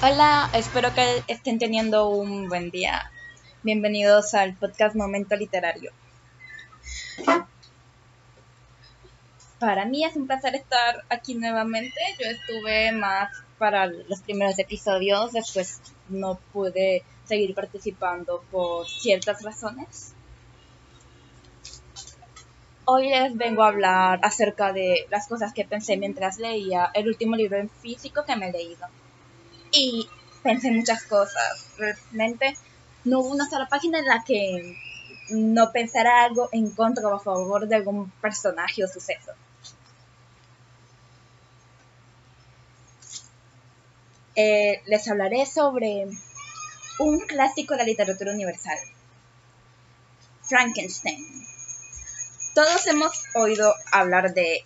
Hola, espero que estén teniendo un buen día. Bienvenidos al podcast Momento Literario. Para mí es un placer estar aquí nuevamente. Yo estuve más para los primeros episodios, después no pude seguir participando por ciertas razones. Hoy les vengo a hablar acerca de las cosas que pensé mientras leía el último libro en físico que me he leído. Y pensé muchas cosas. Realmente no hubo una sola página en la que no pensara algo en contra o a favor de algún personaje o suceso. Eh, les hablaré sobre un clásico de la literatura universal, Frankenstein. Todos hemos oído hablar de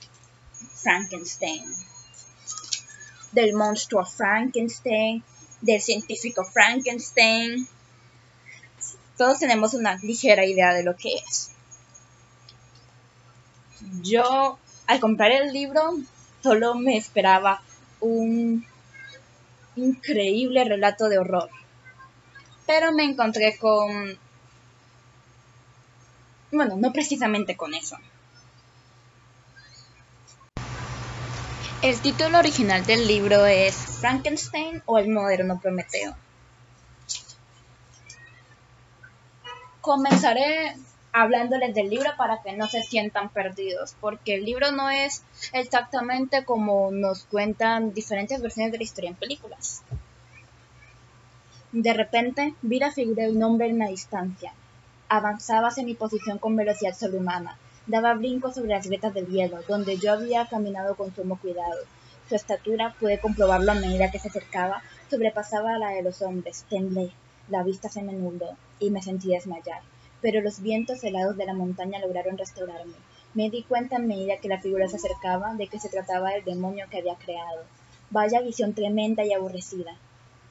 Frankenstein, del monstruo Frankenstein, del científico Frankenstein. Todos tenemos una ligera idea de lo que es. Yo, al comprar el libro, solo me esperaba un increíble relato de horror. Pero me encontré con... Bueno, no precisamente con eso. El título original del libro es Frankenstein o el moderno Prometeo. Comenzaré hablándoles del libro para que no se sientan perdidos, porque el libro no es exactamente como nos cuentan diferentes versiones de la historia en películas. De repente vi la figura de un hombre en la distancia. Avanzaba hacia mi posición con velocidad sobrehumana. Daba brincos sobre las grietas del hielo, donde yo había caminado con sumo cuidado. Su estatura, pude comprobarlo a medida que se acercaba, sobrepasaba a la de los hombres. Temblé, la vista se me nubló y me sentí desmayar pero los vientos helados de la montaña lograron restaurarme. Me di cuenta en medida que la figura se acercaba de que se trataba del demonio que había creado. Vaya visión tremenda y aborrecida.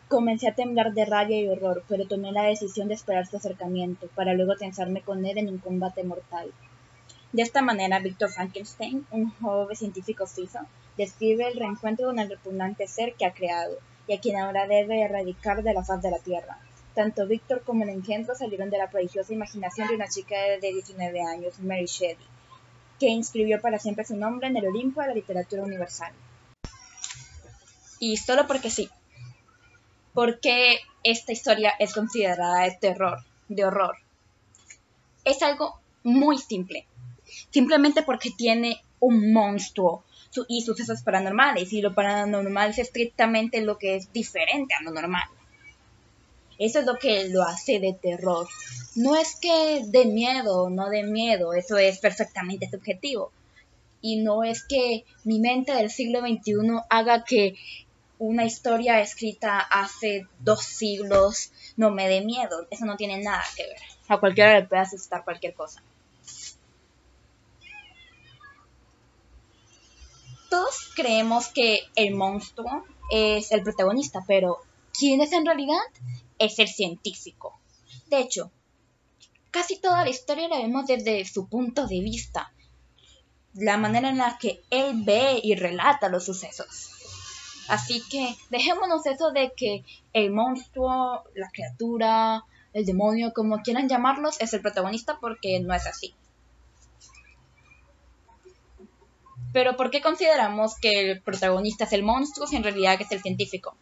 Comencé a temblar de rabia y horror, pero tomé la decisión de esperar su acercamiento, para luego tensarme con él en un combate mortal. De esta manera, Víctor Frankenstein, un joven científico suizo, describe el reencuentro con el repugnante ser que ha creado, y a quien ahora debe erradicar de la faz de la Tierra. Tanto Víctor como el engendro salieron de la prodigiosa imaginación de una chica de 19 años, Mary Shelley, que inscribió para siempre su nombre en el Olimpo de la literatura universal. Y solo porque sí. Porque esta historia es considerada de terror, de horror. Es algo muy simple. Simplemente porque tiene un monstruo y sucesos paranormales. Y lo paranormal es estrictamente lo que es diferente a lo normal. Eso es lo que lo hace de terror. No es que de miedo, no de miedo, eso es perfectamente subjetivo. Y no es que mi mente del siglo XXI haga que una historia escrita hace dos siglos no me dé miedo. Eso no tiene nada que ver. A cualquiera le puede asustar cualquier cosa. Todos creemos que el monstruo es el protagonista, pero ¿quién es en realidad? es el científico. De hecho, casi toda la historia la vemos desde su punto de vista, la manera en la que él ve y relata los sucesos. Así que dejémonos eso de que el monstruo, la criatura, el demonio, como quieran llamarlos, es el protagonista porque no es así. Pero ¿por qué consideramos que el protagonista es el monstruo si en realidad es el científico?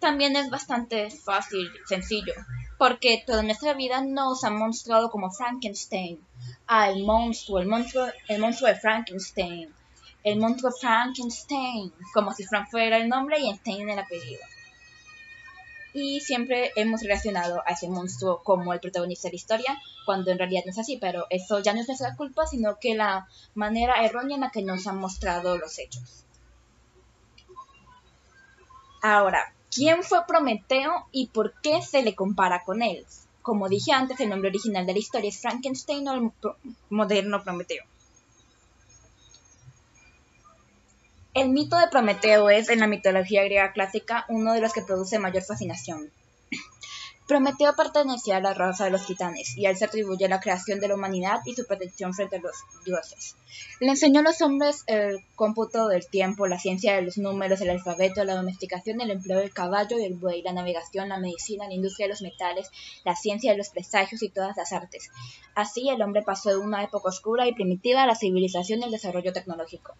también es bastante fácil, sencillo, porque toda nuestra vida nos han mostrado como Frankenstein, ah, el monstruo, el monstruo, el monstruo de Frankenstein, el monstruo Frankenstein, como si Frank fuera el nombre y Stein el apellido. Y siempre hemos relacionado a ese monstruo como el protagonista de la historia, cuando en realidad no es así, pero eso ya no es nuestra culpa, sino que la manera errónea en la que nos han mostrado los hechos. Ahora, ¿Quién fue Prometeo y por qué se le compara con él? Como dije antes, el nombre original de la historia es Frankenstein o el moderno Prometeo. El mito de Prometeo es, en la mitología griega clásica, uno de los que produce mayor fascinación. Prometeo pertenecía a la raza de los titanes, y él se atribuye la creación de la humanidad y su protección frente a los dioses. Le enseñó a los hombres el cómputo del tiempo, la ciencia de los números, el alfabeto, la domesticación, el empleo del caballo y el buey, la navegación, la medicina, la industria de los metales, la ciencia de los presagios y todas las artes. Así el hombre pasó de una época oscura y primitiva a la civilización y el desarrollo tecnológico.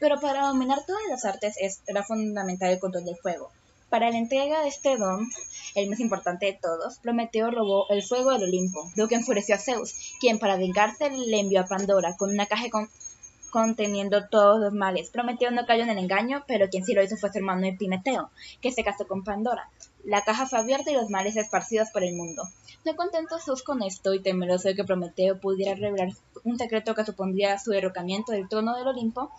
Pero para dominar todas las artes era fundamental el control del fuego. Para la entrega de este don, el más importante de todos, Prometeo robó el fuego del Olimpo, lo que enfureció a Zeus, quien para vengarse le envió a Pandora con una caja conteniendo todos los males. Prometeo no cayó en el engaño, pero quien sí lo hizo fue su hermano Epimeteo, que se casó con Pandora. La caja fue abierta y los males esparcidos por el mundo. No contento Zeus con esto y temeroso de que Prometeo pudiera revelar un secreto que supondría su derrocamiento del trono del Olimpo,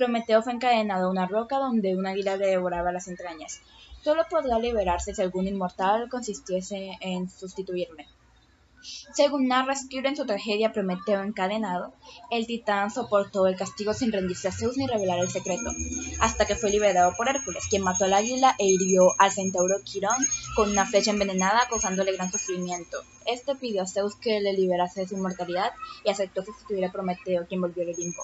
Prometeo fue encadenado a una roca donde un águila le devoraba las entrañas. Solo podrá liberarse si algún inmortal consistiese en sustituirme. Según narra Esquilo en su tragedia Prometeo encadenado, el titán soportó el castigo sin rendirse a Zeus ni revelar el secreto, hasta que fue liberado por Hércules, quien mató al águila e hirió al centauro Quirón con una flecha envenenada, causándole gran sufrimiento. Este pidió a Zeus que le liberase de su inmortalidad y aceptó sustituir a Prometeo, quien volvió al Olimpo.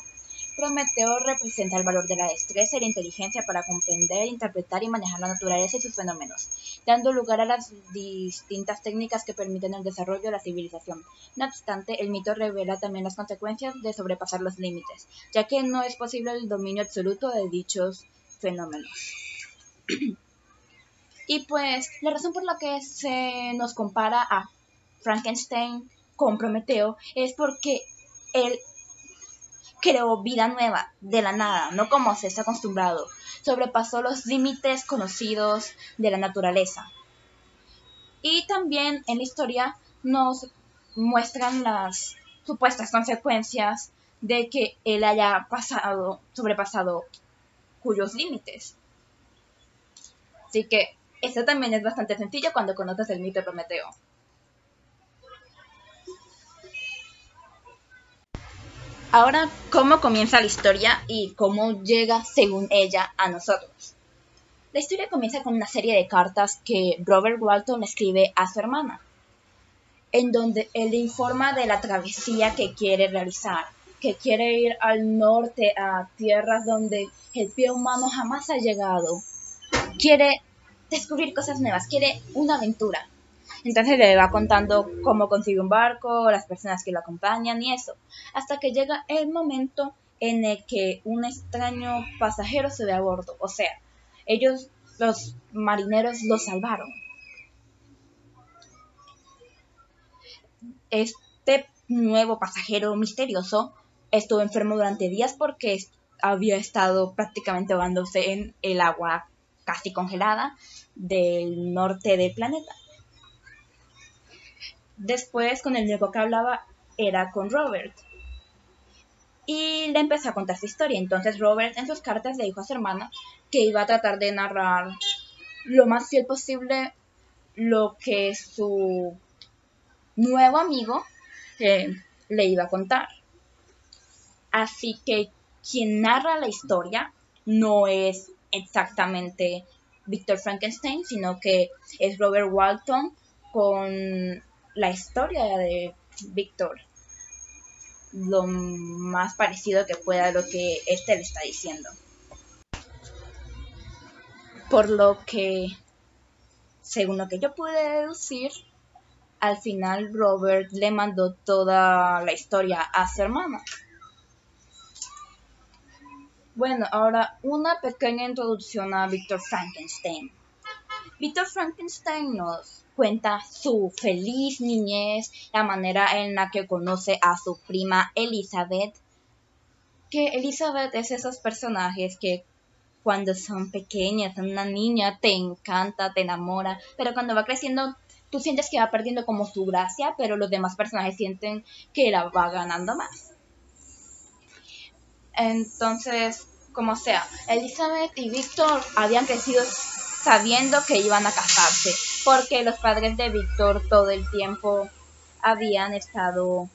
Prometeo representa el valor de la destreza y la inteligencia para comprender, interpretar y manejar la naturaleza y sus fenómenos, dando lugar a las distintas técnicas que permiten el desarrollo de la civilización. No obstante, el mito revela también las consecuencias de sobrepasar los límites, ya que no es posible el dominio absoluto de dichos fenómenos. y pues la razón por la que se nos compara a Frankenstein con Prometeo es porque él creó vida nueva de la nada, no como se está acostumbrado. Sobrepasó los límites conocidos de la naturaleza. Y también en la historia nos muestran las supuestas consecuencias de que él haya pasado, sobrepasado cuyos límites. Así que esto también es bastante sencillo cuando conoces el mito de Prometeo. Ahora, ¿cómo comienza la historia y cómo llega, según ella, a nosotros? La historia comienza con una serie de cartas que Robert Walton escribe a su hermana, en donde él le informa de la travesía que quiere realizar, que quiere ir al norte a tierras donde el pie humano jamás ha llegado, quiere descubrir cosas nuevas, quiere una aventura. Entonces le va contando cómo consigue un barco, las personas que lo acompañan y eso, hasta que llega el momento en el que un extraño pasajero se ve a bordo. O sea, ellos, los marineros, lo salvaron. Este nuevo pasajero misterioso estuvo enfermo durante días porque había estado prácticamente ahogándose en el agua casi congelada del norte del planeta. Después, con el único que hablaba era con Robert. Y le empecé a contar su historia. Entonces Robert en sus cartas le dijo a su hermana que iba a tratar de narrar lo más fiel posible lo que su nuevo amigo eh, le iba a contar. Así que quien narra la historia no es exactamente Victor Frankenstein, sino que es Robert Walton con la historia de Víctor lo más parecido que pueda a lo que este le está diciendo. Por lo que, según lo que yo pude deducir, al final Robert le mandó toda la historia a su hermana. Bueno, ahora una pequeña introducción a Víctor Frankenstein. Víctor Frankenstein nos cuenta su feliz niñez, la manera en la que conoce a su prima Elizabeth, que Elizabeth es esos personajes que cuando son pequeñas, una niña, te encanta, te enamora, pero cuando va creciendo tú sientes que va perdiendo como su gracia, pero los demás personajes sienten que la va ganando más. Entonces, como sea, Elizabeth y Víctor habían crecido sabiendo que iban a casarse, porque los padres de Víctor todo el tiempo habían estado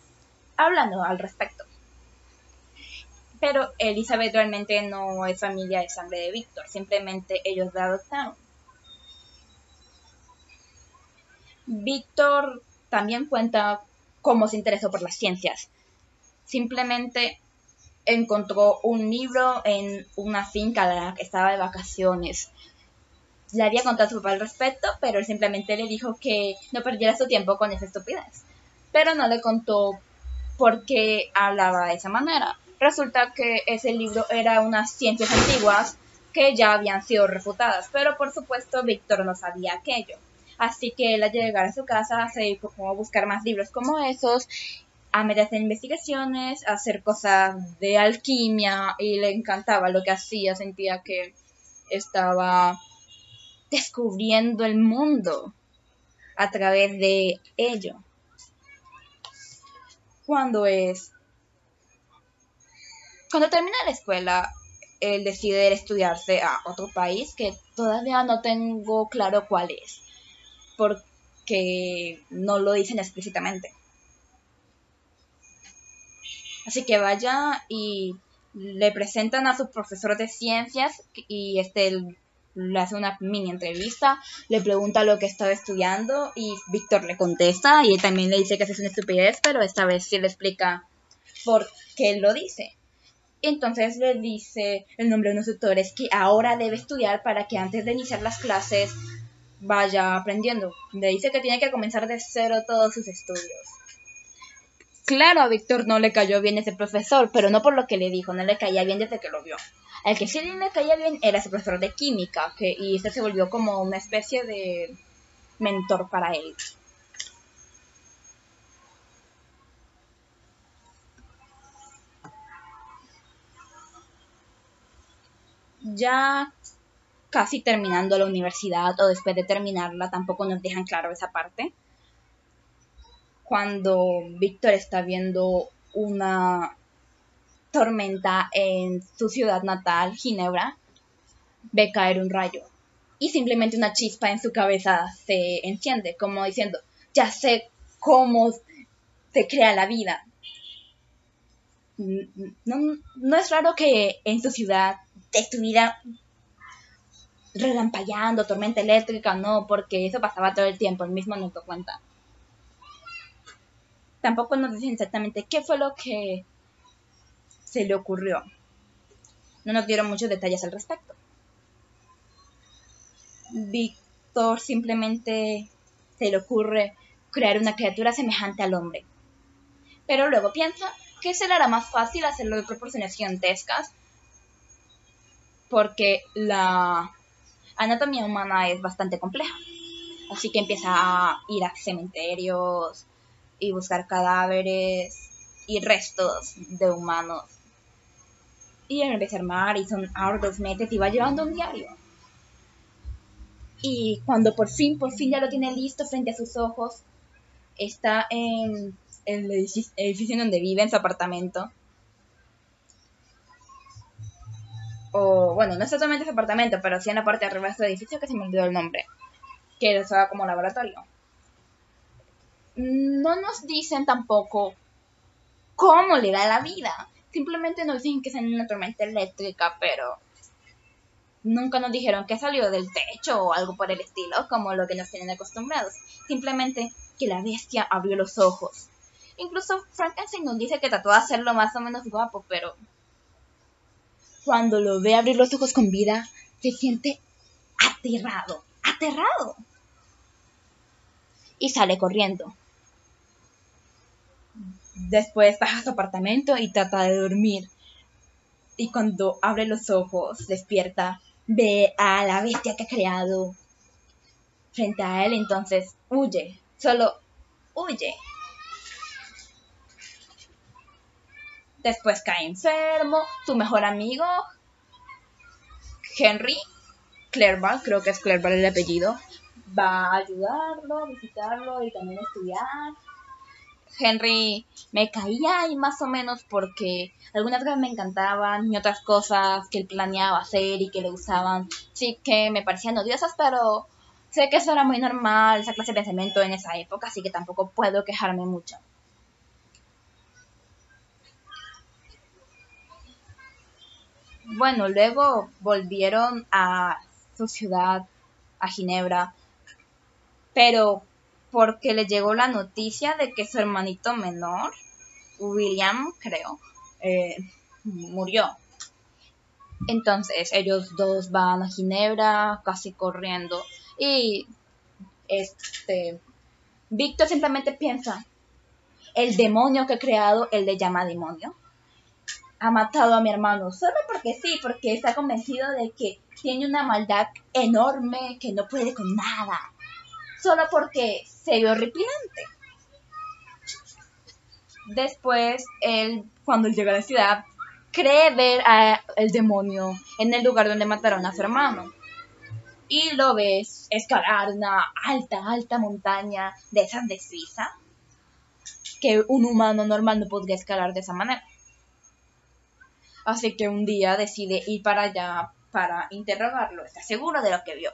hablando al respecto. Pero Elizabeth realmente no es familia de sangre de Víctor, simplemente ellos la adoptaron. Víctor también cuenta cómo se interesó por las ciencias. Simplemente encontró un libro en una finca de la que estaba de vacaciones. Le había contado a su papá al respecto, pero él simplemente le dijo que no perdiera su tiempo con esa estupidez. Pero no le contó por qué hablaba de esa manera. Resulta que ese libro era unas ciencias antiguas que ya habían sido refutadas, pero por supuesto Víctor no sabía aquello. Así que él al llegar a su casa se dedicó a buscar más libros como esos a meterse en investigaciones, a hacer cosas de alquimia y le encantaba lo que hacía, sentía que estaba descubriendo el mundo a través de ello. Cuando es... Cuando termina la escuela, él decide estudiarse a otro país que todavía no tengo claro cuál es, porque no lo dicen explícitamente. Así que vaya y le presentan a su profesor de ciencias y este le hace una mini entrevista, le pregunta lo que estaba estudiando y Víctor le contesta y él también le dice que es una estupidez, pero esta vez sí le explica por qué lo dice. Entonces le dice el nombre de unos tutores que ahora debe estudiar para que antes de iniciar las clases vaya aprendiendo. Le dice que tiene que comenzar de cero todos sus estudios. Claro, a Víctor no le cayó bien ese profesor, pero no por lo que le dijo, no le caía bien desde que lo vio. Al que sí le caía bien era ese profesor de química, que, y este se volvió como una especie de mentor para él. Ya casi terminando la universidad o después de terminarla, tampoco nos dejan claro esa parte cuando Víctor está viendo una tormenta en su ciudad natal, Ginebra, ve caer un rayo y simplemente una chispa en su cabeza se enciende, como diciendo, ya sé cómo se crea la vida. No, es raro que en su ciudad estuviera relampagueando, tormenta eléctrica, no, porque eso pasaba todo el tiempo, él mismo nos dio cuenta tampoco nos dicen exactamente qué fue lo que se le ocurrió. No nos dieron muchos detalles al respecto. Víctor simplemente se le ocurre crear una criatura semejante al hombre. Pero luego piensa que será más fácil hacerlo de proporciones gigantescas porque la anatomía humana es bastante compleja. Así que empieza a ir a cementerios, y buscar cadáveres y restos de humanos. Y empieza a armar y son arduos meses y va llevando un diario. Y cuando por fin, por fin ya lo tiene listo frente a sus ojos, está en el edificio donde vive, en su apartamento. O, bueno, no exactamente su apartamento, pero sí en la parte de arriba de su edificio que se me olvidó el nombre. Que lo usaba como laboratorio no nos dicen tampoco cómo le da la vida. Simplemente nos dicen que es una tormenta eléctrica, pero nunca nos dijeron que salió del techo o algo por el estilo, como lo que nos tienen acostumbrados. Simplemente que la bestia abrió los ojos. Incluso Frankenstein nos dice que trató de hacerlo más o menos guapo, pero cuando lo ve abrir los ojos con vida, se siente aterrado, aterrado. Y sale corriendo. Después baja a su apartamento y trata de dormir. Y cuando abre los ojos, despierta, ve a la bestia que ha creado frente a él, entonces huye, solo huye. Después cae enfermo, su mejor amigo, Henry, Clerval, creo que es Clerval el apellido, va a ayudarlo, visitarlo y también estudiar. Henry me caía ahí más o menos porque algunas cosas me encantaban y otras cosas que él planeaba hacer y que le usaban sí que me parecían odiosas, pero sé que eso era muy normal, esa clase de pensamiento en esa época, así que tampoco puedo quejarme mucho. Bueno, luego volvieron a su ciudad, a Ginebra, pero porque le llegó la noticia de que su hermanito menor, William, creo, eh, murió. Entonces ellos dos van a Ginebra casi corriendo y este Víctor simplemente piensa, el demonio que he creado, él le llama demonio, ha matado a mi hermano solo porque sí, porque está convencido de que tiene una maldad enorme que no puede con nada, solo porque se vio horripilante. Después, él, cuando llega a la ciudad, cree ver al demonio en el lugar donde mataron a su hermano. Y lo ves escalar una alta, alta montaña de esas de Suiza, que un humano normal no podría escalar de esa manera. Así que un día decide ir para allá para interrogarlo. Está seguro de lo que vio.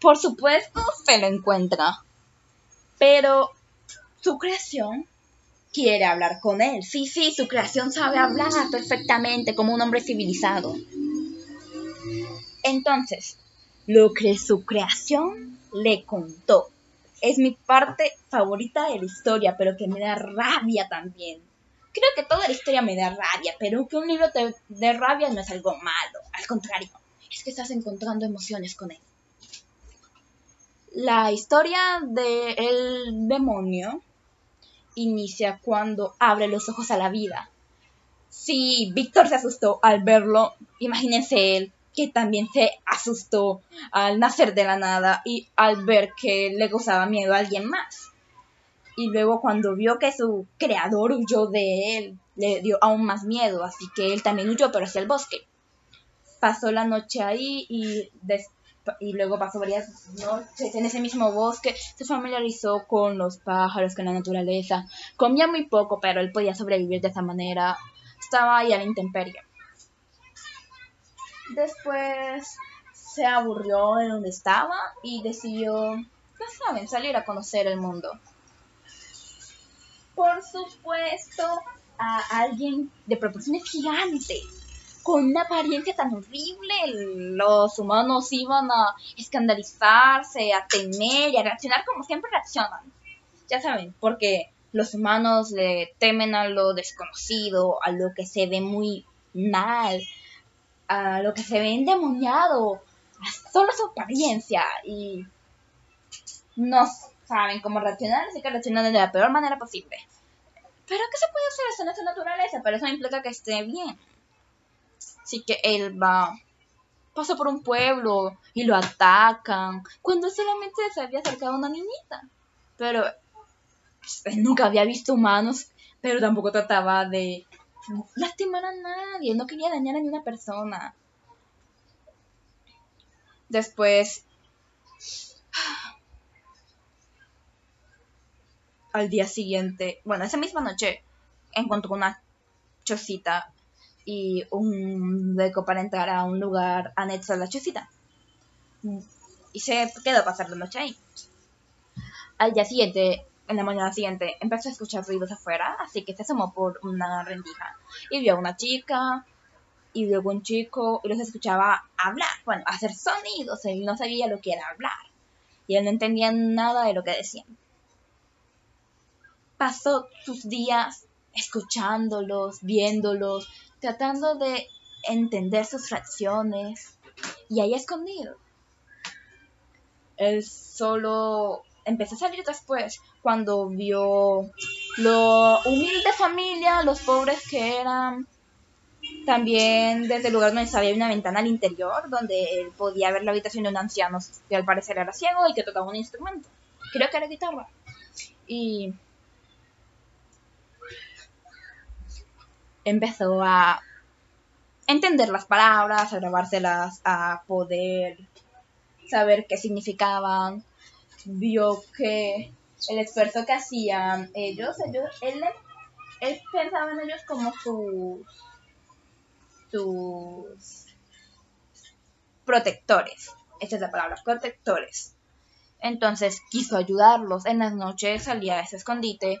Por supuesto, se lo encuentra. Pero su creación quiere hablar con él. Sí, sí, su creación sabe hablar perfectamente como un hombre civilizado. Entonces, lo que su creación le contó. Es mi parte favorita de la historia, pero que me da rabia también. Creo que toda la historia me da rabia, pero que un libro te dé rabia no es algo malo. Al contrario, es que estás encontrando emociones con él. La historia del demonio inicia cuando abre los ojos a la vida. Si Víctor se asustó al verlo, imagínense él que también se asustó al nacer de la nada y al ver que le gozaba miedo a alguien más. Y luego cuando vio que su creador huyó de él, le dio aún más miedo, así que él también huyó, pero hacia el bosque. Pasó la noche ahí y después y luego pasó varias noches en ese mismo bosque, se familiarizó con los pájaros, con la naturaleza. Comía muy poco, pero él podía sobrevivir de esa manera. Estaba ahí a la intemperie. Después se aburrió de donde estaba y decidió, ya saben, salir a conocer el mundo. Por supuesto, a alguien de proporciones gigantes con una apariencia tan horrible, los humanos iban a escandalizarse, a temer y a reaccionar como siempre reaccionan. Ya saben, porque los humanos le temen a lo desconocido, a lo que se ve muy mal, a lo que se ve endemoniado, a solo su apariencia y no saben cómo reaccionar, así que reaccionan de la peor manera posible. Pero ¿qué se puede hacer? Eso no es naturaleza, pero eso implica que esté bien. Así que él va, pasa por un pueblo y lo atacan, cuando solamente se había acercado a una niñita. Pero pues, él nunca había visto humanos, pero tampoco trataba de lastimar a nadie, no quería dañar a ninguna persona. Después, al día siguiente, bueno, esa misma noche, encontró una chocita y un hueco para entrar a un lugar anexo a la chocita. Y se quedó a pasar la noche ahí. Al día siguiente, en la mañana siguiente, empezó a escuchar ruidos afuera, así que se asomó por una rendija y vio a una chica y luego un chico y los escuchaba hablar, bueno, hacer sonidos, él no sabía lo que era hablar y él no entendía nada de lo que decían. Pasó sus días escuchándolos, viéndolos, tratando de entender sus reacciones y ahí escondido. Él solo empezó a salir después cuando vio lo humilde familia, los pobres que eran. También desde el lugar donde estaba había una ventana al interior donde él podía ver la habitación de un anciano que al parecer era ciego y que tocaba un instrumento. Creo que era guitarra. Y empezó a entender las palabras, a grabárselas, a poder saber qué significaban. Vio que el esfuerzo que hacían ellos, ellos él, él pensaba en ellos como sus, sus protectores. Esta es la palabra, protectores. Entonces quiso ayudarlos. En las noches salía a ese escondite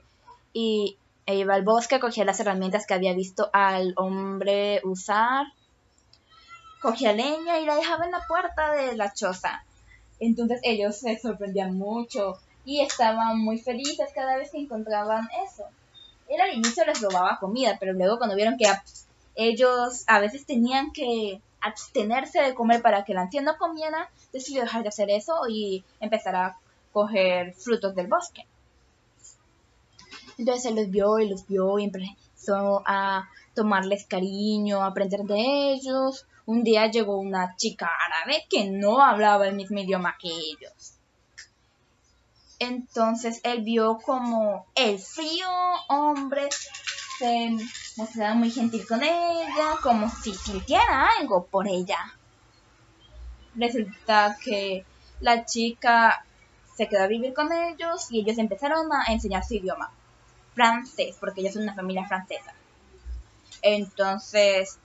y iba al bosque, cogía las herramientas que había visto al hombre usar, cogía leña y la dejaba en la puerta de la choza. Entonces ellos se sorprendían mucho y estaban muy felices cada vez que encontraban eso. Él al inicio les robaba comida, pero luego cuando vieron que ellos a veces tenían que abstenerse de comer para que el anciano comiera, decidió dejar de hacer eso y empezar a coger frutos del bosque. Entonces él los vio y los vio y empezó a tomarles cariño, a aprender de ellos. Un día llegó una chica árabe que no hablaba el mismo idioma que ellos. Entonces él vio como el frío hombre se mostraba muy gentil con ella, como si sintiera algo por ella. Resulta que la chica se quedó a vivir con ellos y ellos empezaron a enseñar su idioma, francés, porque ella es una familia francesa. Entonces,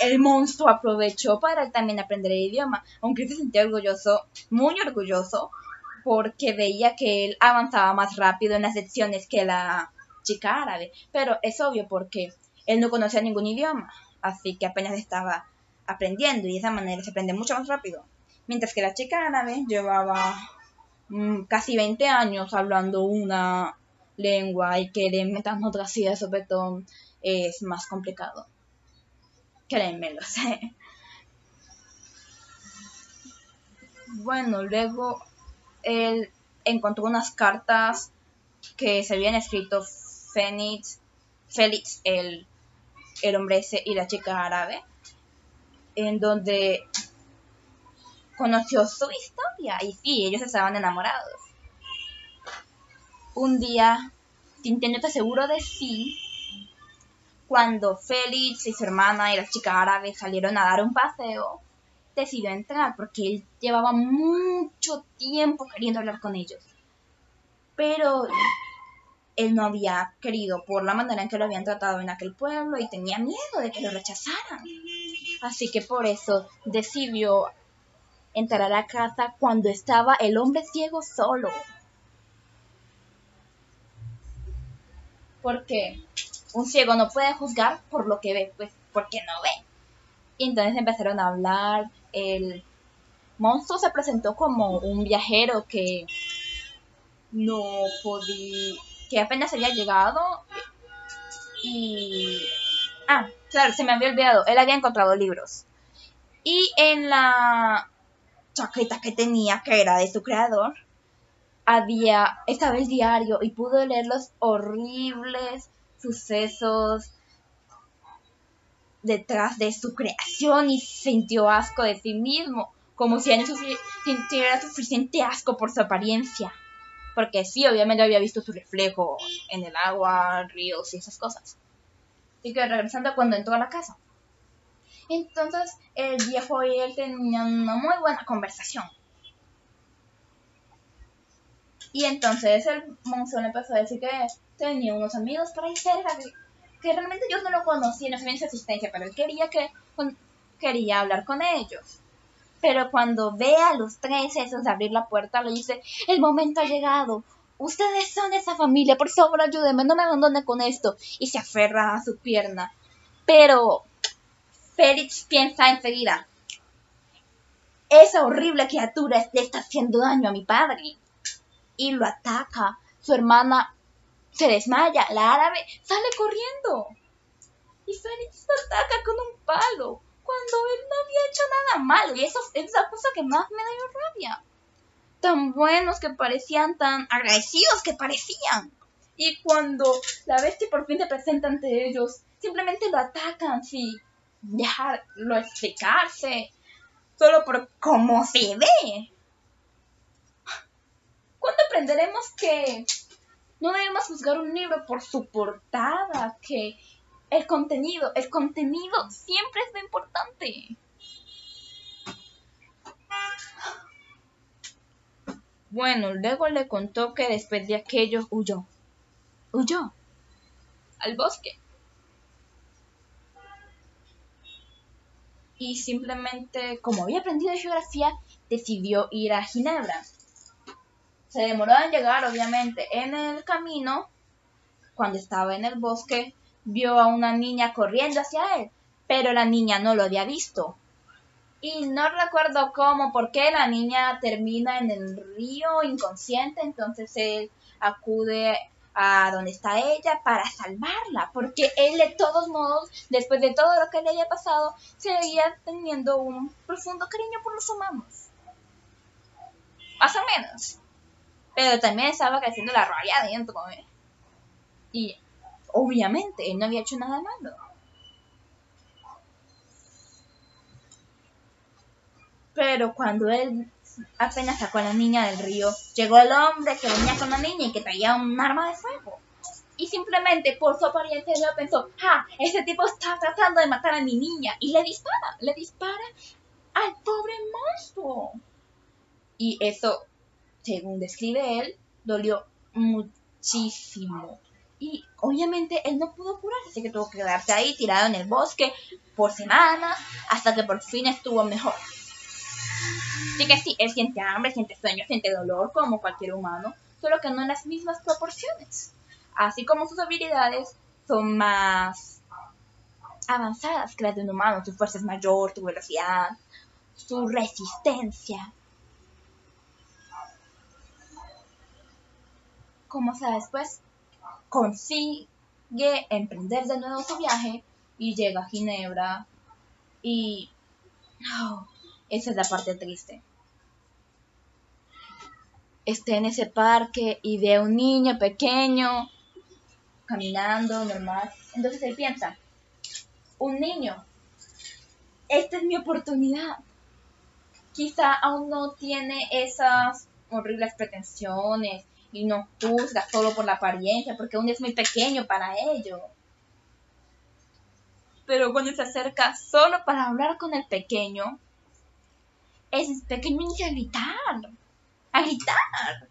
el monstruo aprovechó para también aprender el idioma, aunque se sentía orgulloso, muy orgulloso, porque veía que él avanzaba más rápido en las lecciones que la chica árabe. Pero es obvio porque él no conocía ningún idioma, así que apenas estaba aprendiendo y de esa manera se aprende mucho más rápido. Mientras que la chica árabe llevaba mm, casi 20 años hablando una lengua y que le metan otra así de sopetón es más complicado. Créeme, lo sé. Bueno, luego él encontró unas cartas que se habían escrito Félix, Félix el, el hombre ese y la chica árabe, en donde conoció su historia y sí, ellos estaban enamorados. Un día, sintiéndote seguro de sí, cuando Félix y su hermana y la chica árabe salieron a dar un paseo, decidió entrar porque él llevaba mucho tiempo queriendo hablar con ellos. Pero él no había querido por la manera en que lo habían tratado en aquel pueblo y tenía miedo de que lo rechazaran. Así que por eso decidió entrar a la casa cuando estaba el hombre ciego solo. Porque un ciego no puede juzgar por lo que ve, pues porque no ve. Y entonces empezaron a hablar. El monstruo se presentó como un viajero que no podía, que apenas había llegado. Y... Ah, claro, se me había olvidado. Él había encontrado libros. Y en la chaqueta que tenía, que era de su creador, había, estaba el diario y pudo leer los horribles sucesos detrás de su creación y sintió asco de sí mismo, como si no sintiera suficiente asco por su apariencia. Porque sí, obviamente había visto su reflejo en el agua, ríos y esas cosas. Y que regresando cuando entró a la casa. Entonces el viejo y él tenían una muy buena conversación. Y entonces el le empezó a decir que tenía unos amigos por ahí cerca que, realmente yo no lo conocía, no sabía su existencia, pero él quería que quería hablar con ellos. Pero cuando ve a los tres esos abrir la puerta, le dice, el momento ha llegado. Ustedes son esa familia, por favor ayúdenme, no me abandone con esto. Y se aferra a su pierna. Pero Félix piensa enseguida, esa horrible criatura está haciendo daño a mi padre. Y lo ataca. Su hermana se desmaya, la árabe sale corriendo. Y Félix lo ataca con un palo cuando él no había hecho nada malo. Y eso es la cosa que más me dio rabia. Tan buenos que parecían, tan agradecidos que parecían. Y cuando la bestia por fin se presenta ante ellos, simplemente lo atacan sin dejarlo explicarse. Solo por cómo se ve. ¿Cuándo aprenderemos que no debemos juzgar un libro por su portada? Que el contenido, el contenido siempre es lo importante. Bueno, luego le contó que después de aquello huyó. Huyó. Al bosque. Y simplemente, como había aprendido geografía, decidió ir a Ginebra. Se demoró en llegar, obviamente. En el camino, cuando estaba en el bosque, vio a una niña corriendo hacia él, pero la niña no lo había visto. Y no recuerdo cómo, por qué la niña termina en el río inconsciente, entonces él acude a donde está ella para salvarla, porque él de todos modos, después de todo lo que le haya pasado, seguía teniendo un profundo cariño por los humanos. Más o menos. Pero también estaba creciendo la rabia adentro, ¿eh? Y obviamente él no había hecho nada malo. Pero cuando él apenas sacó a la niña del río, llegó el hombre que venía con la niña y que traía un arma de fuego. Y simplemente por su apariencia yo pensó, ah, ese tipo está tratando de matar a mi niña. Y le dispara, le dispara al pobre monstruo. Y eso, según describe él, dolió muchísimo. Y obviamente él no pudo curarse, así que tuvo que quedarse ahí tirado en el bosque por semanas hasta que por fin estuvo mejor. Así que sí, él siente hambre, siente sueño, siente dolor como cualquier humano, solo que no en las mismas proporciones. Así como sus habilidades son más avanzadas que las de un humano, su fuerza es mayor, su velocidad, su resistencia. Como sabes, pues consigue emprender de nuevo su viaje y llega a Ginebra y esa es la parte triste. Está en ese parque y ve a un niño pequeño caminando normal. Entonces él piensa, un niño, esta es mi oportunidad. Quizá aún no tiene esas horribles pretensiones y no juzga solo por la apariencia, porque aún es muy pequeño para ello. Pero cuando se acerca solo para hablar con el pequeño, es pequeño inicia a gritar, a gritar.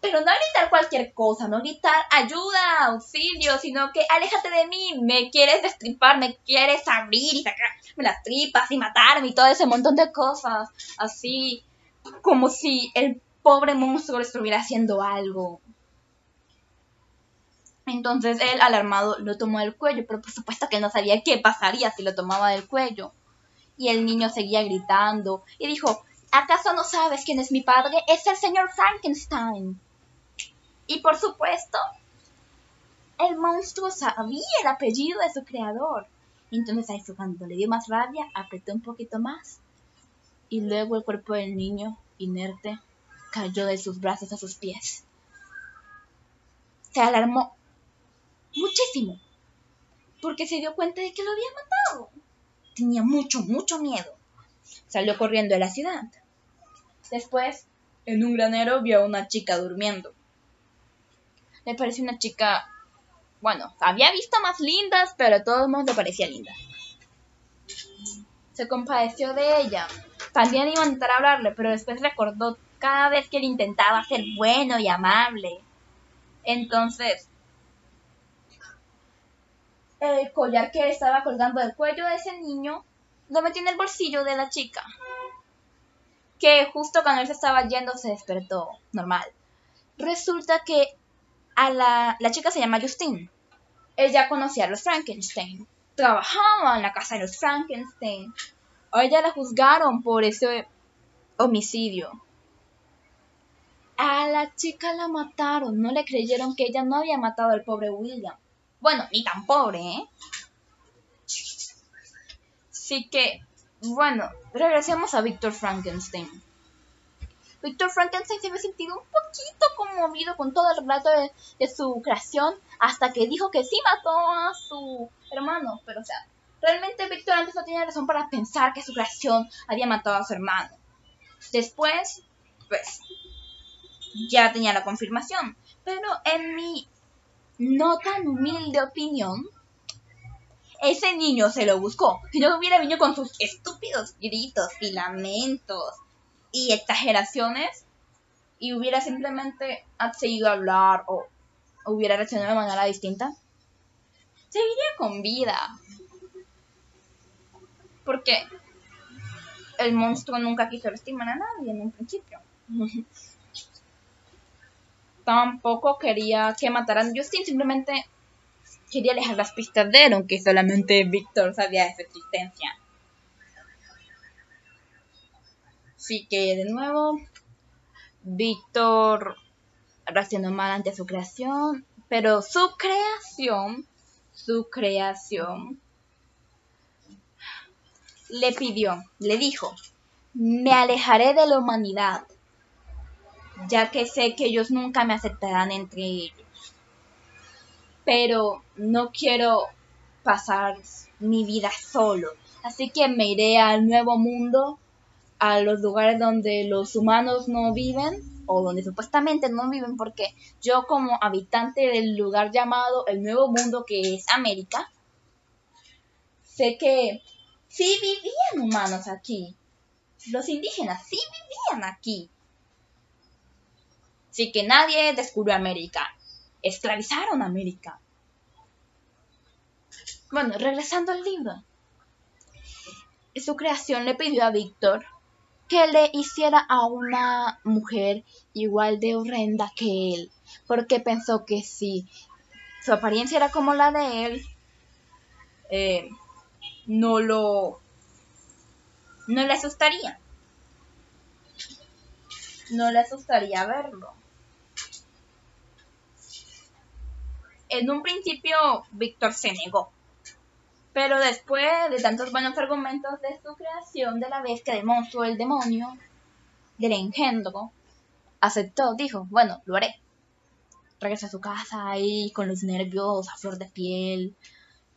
Pero no a gritar cualquier cosa, no gritar ayuda, auxilio, sino que aléjate de mí, me quieres destripar, me quieres abrir y sacarme las tripas y matarme y todo ese montón de cosas. Así como si el pobre monstruo estuviera haciendo algo. Entonces él, alarmado, lo tomó del cuello, pero por supuesto que no sabía qué pasaría si lo tomaba del cuello. Y el niño seguía gritando y dijo, ¿acaso no sabes quién es mi padre? Es el señor Frankenstein. Y por supuesto, el monstruo sabía el apellido de su creador. Entonces ahí cuando le dio más rabia, apretó un poquito más. Y luego el cuerpo del niño, inerte, cayó de sus brazos a sus pies. Se alarmó muchísimo, porque se dio cuenta de que lo había matado tenía mucho, mucho miedo. Salió corriendo de la ciudad. Después, en un granero vio a una chica durmiendo. Le pareció una chica, bueno, había visto más lindas, pero de todos modos le parecía linda. Se compadeció de ella. También iba a intentar hablarle, pero después recordó cada vez que él intentaba ser bueno y amable. Entonces, el collar que estaba colgando del cuello de ese niño lo metió en el bolsillo de la chica. Que justo cuando él se estaba yendo se despertó normal. Resulta que a la, la chica se llama Justine. Ella conocía a los Frankenstein. Trabajaba en la casa de los Frankenstein. A ella la juzgaron por ese homicidio. A la chica la mataron. No le creyeron que ella no había matado al pobre William. Bueno, ni tan pobre, ¿eh? Así que, bueno, regresemos a Víctor Frankenstein. Víctor Frankenstein se había sentido un poquito conmovido con todo el relato de, su creación hasta que dijo que sí mató a su hermano. Pero, o sea, realmente Víctor antes no tenía razón para pensar que su creación había matado a su hermano. Después, pues, ya tenía la confirmación. Pero en mi no tan humilde opinión, ese niño se lo buscó. Si no hubiera venido con sus estúpidos gritos y lamentos y exageraciones y hubiera simplemente seguido a hablar o hubiera reaccionado de manera distinta, seguiría con vida. Porque el monstruo nunca quiso lastimar a nadie en un principio. tampoco quería que mataran a Justin, simplemente quería alejar las pistas de él, aunque solamente Víctor sabía de su existencia. Así que de nuevo, Víctor reaccionó mal ante su creación, pero su creación, su creación, le pidió, le dijo, me alejaré de la humanidad, ya que sé que ellos nunca me aceptarán entre ellos. Pero no quiero pasar mi vida solo, así que me iré al nuevo mundo, a los lugares donde los humanos no viven, o donde supuestamente no viven, porque yo como habitante del lugar llamado el Nuevo Mundo, que es América, sé que sí vivían humanos aquí. Los indígenas sí vivían aquí. Así que nadie descubrió América. Esclavizaron América. Bueno, regresando al libro. Su creación le pidió a Víctor que le hiciera a una mujer igual de horrenda que él, porque pensó que si su apariencia era como la de él, eh, no lo no le asustaría. No le asustaría verlo. En un principio, Víctor se negó. Pero después de tantos buenos argumentos de su creación de la bestia del monstruo, el demonio, del engendro, aceptó, dijo, bueno, lo haré. Regresó a su casa ahí con los nervios a flor de piel.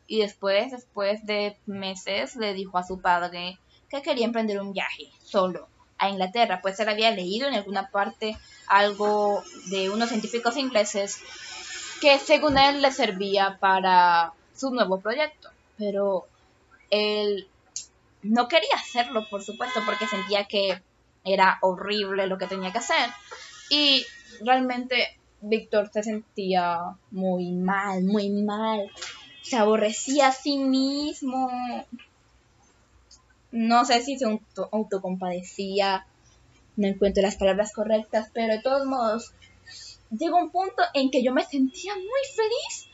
Y después, después de meses, le dijo a su padre que quería emprender un viaje solo a Inglaterra, pues él había leído en alguna parte algo de unos científicos ingleses que según él le servía para su nuevo proyecto pero él no quería hacerlo, por supuesto, porque sentía que era horrible lo que tenía que hacer. Y realmente Víctor se sentía muy mal, muy mal. Se aborrecía a sí mismo. No sé si se autocompadecía. No encuentro las palabras correctas, pero de todos modos, llegó un punto en que yo me sentía muy feliz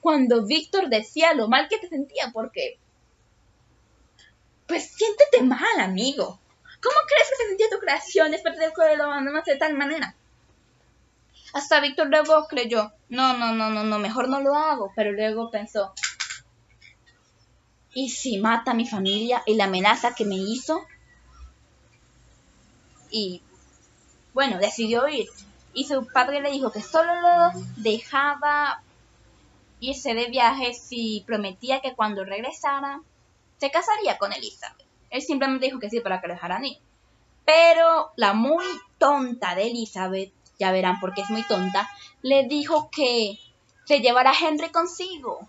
cuando Víctor decía lo mal que te sentía, porque... Pues siéntete mal, amigo. ¿Cómo crees que se sentía tu creación después de lo de tal manera? Hasta Víctor luego creyó, no, no, no, no, no, mejor no lo hago, pero luego pensó, ¿y si mata a mi familia y la amenaza que me hizo? Y bueno, decidió ir. Y su padre le dijo que solo lo dejaba irse de viaje si prometía que cuando regresara se casaría con Elizabeth. Él simplemente dijo que sí para que lo dejaran ir. Pero la muy tonta de Elizabeth, ya verán porque es muy tonta, le dijo que se llevara a Henry consigo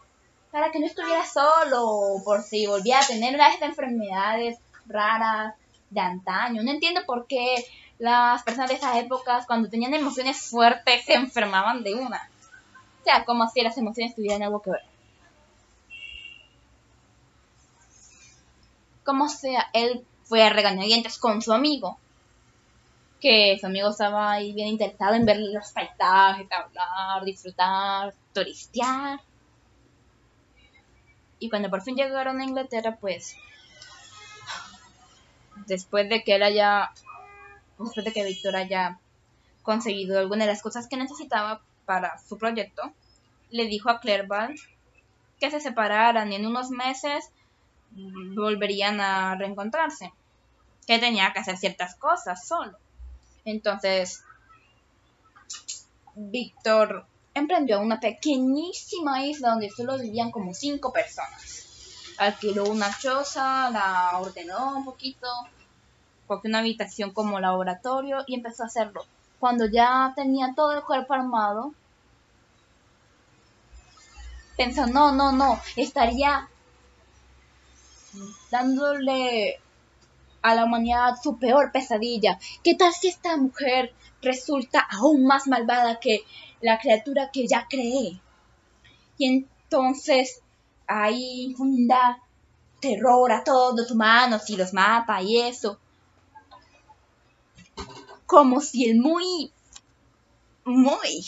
para que no estuviera solo por si volvía a tener una de estas enfermedades raras de antaño. No entiendo por qué las personas de esas épocas, cuando tenían emociones fuertes, se enfermaban de una sea, como si las emociones tuvieran algo que ver. Como sea, él fue a regañadientes con su amigo. Que su amigo estaba ahí bien interesado en ver los paisajes, hablar, disfrutar, turistear. Y cuando por fin llegaron a Inglaterra, pues. Después de que él haya. Después de que Víctor haya conseguido alguna de las cosas que necesitaba, para su proyecto, le dijo a Clerval que se separaran y en unos meses volverían a reencontrarse, que tenía que hacer ciertas cosas solo. Entonces, Víctor emprendió una pequeñísima isla donde solo vivían como cinco personas. Alquiló una choza, la ordenó un poquito, cogió una habitación como laboratorio y empezó a hacerlo cuando ya tenía todo el cuerpo armado, pensó, no, no, no, estaría dándole a la humanidad su peor pesadilla. ¿Qué tal si esta mujer resulta aún más malvada que la criatura que ya creé? Y entonces ahí funda terror a todos los humanos y los mata y eso como si el muy, muy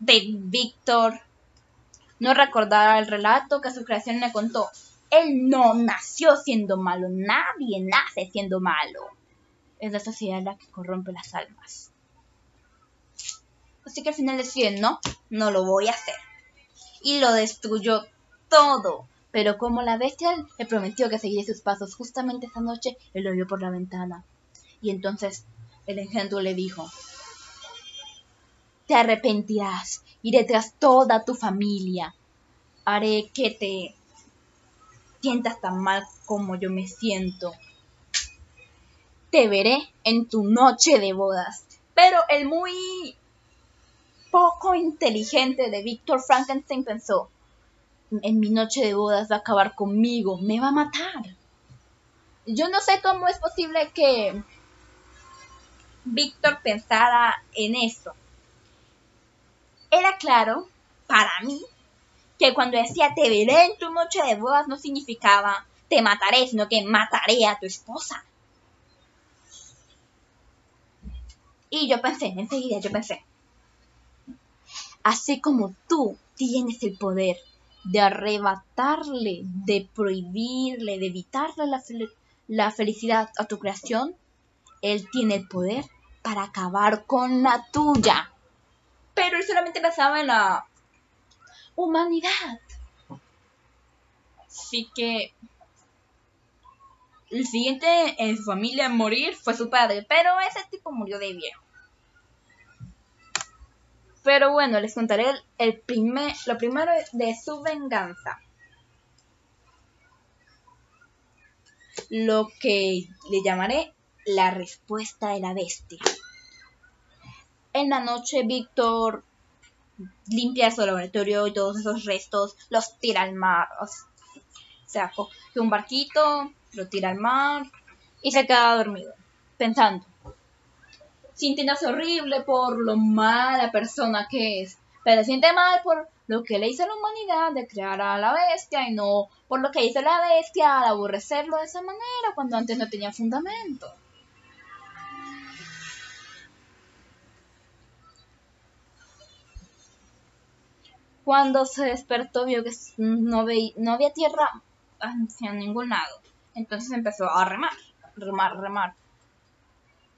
de Víctor no recordara el relato que su creación le contó. Él no nació siendo malo, nadie nace siendo malo. es la sociedad la que corrompe las almas. Así que al final decide, no, no lo voy a hacer. Y lo destruyó todo. Pero como la bestia le prometió que seguiría sus pasos justamente esa noche, él lo vio por la ventana. Y entonces el engendro le dijo, te arrepentirás, iré tras toda tu familia, haré que te sientas tan mal como yo me siento. Te veré en tu noche de bodas. Pero el muy poco inteligente de Víctor Frankenstein pensó, en mi noche de bodas va a acabar conmigo, me va a matar. Yo no sé cómo es posible que Víctor pensara en eso. Era claro, para mí, que cuando decía te veré en tu noche de bodas no significaba te mataré, sino que mataré a tu esposa. Y yo pensé, enseguida yo pensé, así como tú tienes el poder de arrebatarle, de prohibirle, de evitarle la, la felicidad a tu creación, él tiene el poder para acabar con la tuya. Pero él solamente pensaba en la humanidad. Así que el siguiente en su familia en morir fue su padre, pero ese tipo murió de viejo. Pero bueno, les contaré el, primer, lo primero de su venganza. Lo que le llamaré la respuesta de la bestia. En la noche, Víctor limpia su laboratorio y todos esos restos los tira al mar. O sea, coge un barquito, lo tira al mar y se queda dormido, pensando sintiéndose horrible por lo mala persona que es, pero siente mal por lo que le hizo a la humanidad de crear a la bestia y no por lo que hizo la bestia al aborrecerlo de esa manera cuando antes no tenía fundamento. Cuando se despertó vio que no, no había tierra hacia ningún lado. Entonces empezó a remar, remar, remar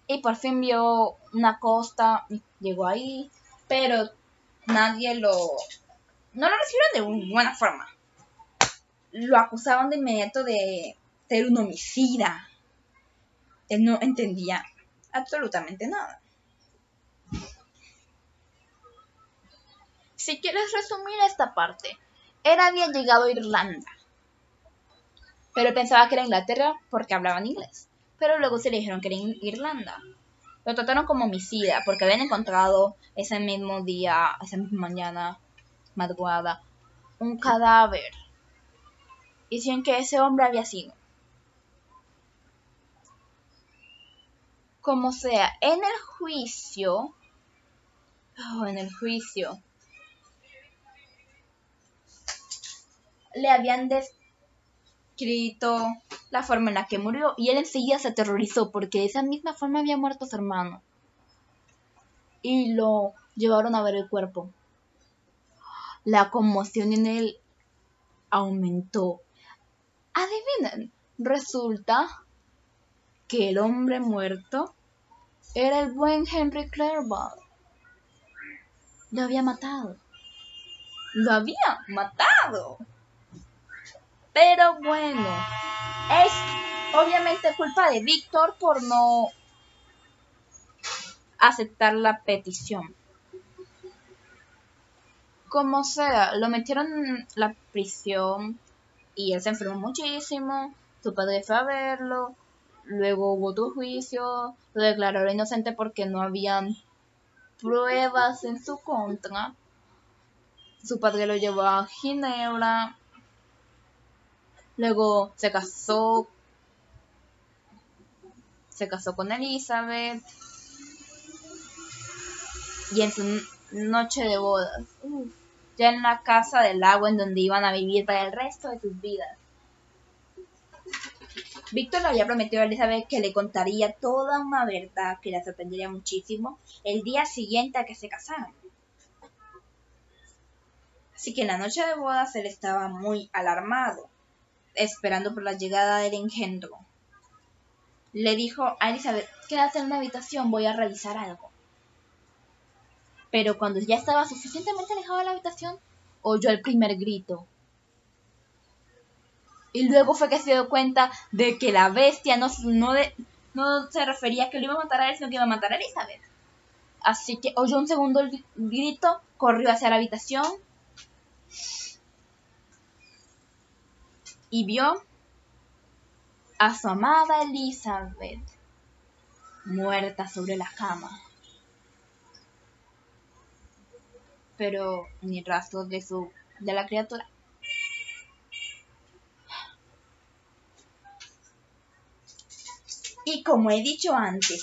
y por fin vio una costa, llegó ahí, pero nadie lo... no lo recibieron de buena forma. Lo acusaban de inmediato de ser un homicida. Él no entendía absolutamente nada. Si quieres resumir esta parte, él había llegado a Irlanda, pero pensaba que era Inglaterra porque hablaban inglés pero luego se le dijeron que era Irlanda. Lo trataron como homicida porque habían encontrado ese mismo día, esa misma mañana, madrugada, un cadáver. Y decían que ese hombre había sido. Como sea, en el juicio, oh, en el juicio, le habían descrito la forma en la que murió y él enseguida se aterrorizó porque de esa misma forma había muerto su hermano. Y lo llevaron a ver el cuerpo. La conmoción en él aumentó. Adivinen, resulta que el hombre muerto era el buen Henry Clerval. Lo había matado. Lo había matado. Pero bueno, es obviamente culpa de Víctor por no aceptar la petición. Como sea, lo metieron en la prisión y él se enfermó muchísimo. Su padre fue a verlo. Luego hubo otro juicio. Lo declaró inocente porque no habían pruebas en su contra. Su padre lo llevó a Ginebra Luego se casó. Se casó con Elizabeth. Y en su noche de bodas. ya en la casa del agua en donde iban a vivir para el resto de sus vidas. Víctor le había prometido a Elizabeth que le contaría toda una verdad que la sorprendería muchísimo el día siguiente a que se casaran. Así que en la noche de bodas él estaba muy alarmado esperando por la llegada del engendro. le dijo a Elizabeth, quédate en una habitación, voy a revisar algo. Pero cuando ya estaba suficientemente alejado de la habitación, oyó el primer grito. Y luego fue que se dio cuenta de que la bestia no, no, no se refería a que lo iba a matar a él, sino que iba a matar a Elizabeth. Así que oyó un segundo grito, corrió hacia la habitación y vio a su amada Elizabeth muerta sobre la cama. Pero ni rastro de su de la criatura. Y como he dicho antes,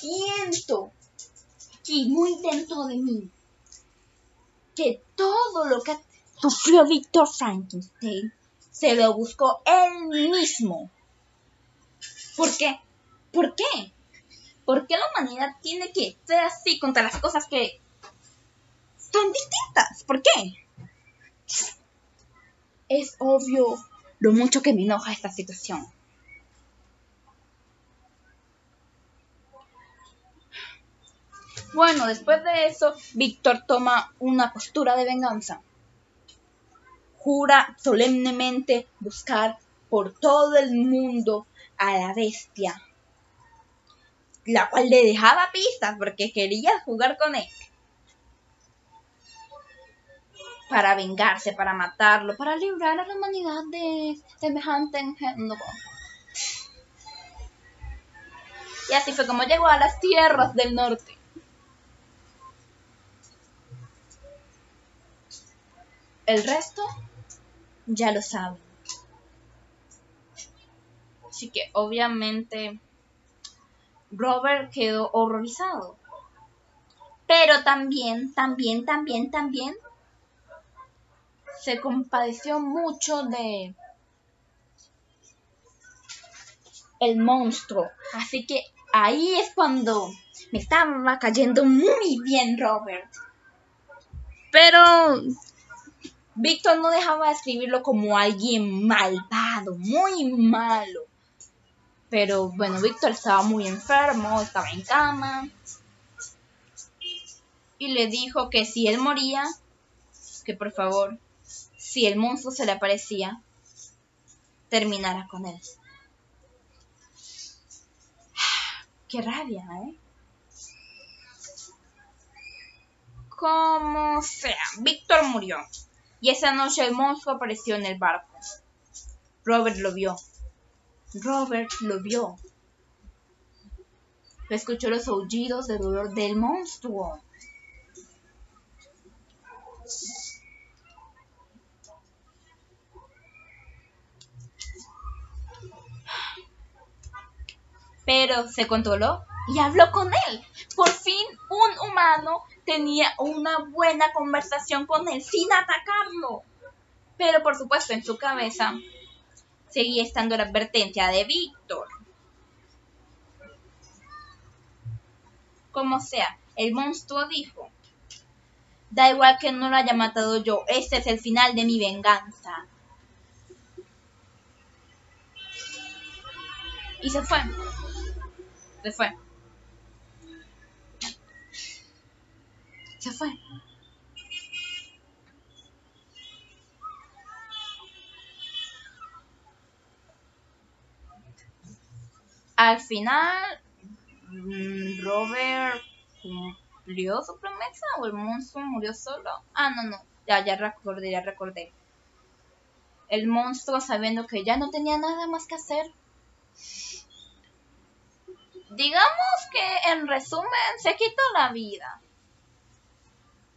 siento aquí muy dentro de mí que todo lo que sufrió Víctor Frankenstein se lo buscó él mismo. ¿Por qué? ¿Por qué? ¿Por qué la humanidad tiene que ser así contra las cosas que son distintas? ¿Por qué? Es obvio lo mucho que me enoja esta situación. Bueno, después de eso, Víctor toma una postura de venganza. Jura solemnemente buscar por todo el mundo a la bestia, la cual le dejaba pistas porque quería jugar con él. Para vengarse, para matarlo, para librar a la humanidad de semejante engendro. Y así fue como llegó a las tierras del norte. El resto ya lo saben. Así que obviamente Robert quedó horrorizado. Pero también, también, también, también se compadeció mucho de el monstruo. Así que ahí es cuando me estaba cayendo muy bien Robert. Pero Víctor no dejaba de escribirlo como alguien malvado, muy malo. Pero bueno, Víctor estaba muy enfermo, estaba en cama. Y le dijo que si él moría, que por favor, si el monstruo se le aparecía, terminara con él. Qué rabia, ¿eh? Como sea, Víctor murió. Y esa noche el monstruo apareció en el barco. Robert lo vio. Robert lo vio. Escuchó los aullidos de dolor del monstruo. Pero se controló y habló con él. Por fin un humano tenía una buena conversación con él sin atacarlo. Pero por supuesto en su cabeza seguía estando la advertencia de Víctor. Como sea, el monstruo dijo, da igual que no lo haya matado yo, este es el final de mi venganza. Y se fue. Se fue. Se fue. Al final, mm, Robert cumplió su promesa o el monstruo murió solo. Ah, no, no, ya, ya recordé, ya recordé. El monstruo, sabiendo que ya no tenía nada más que hacer, digamos que en resumen se quitó la vida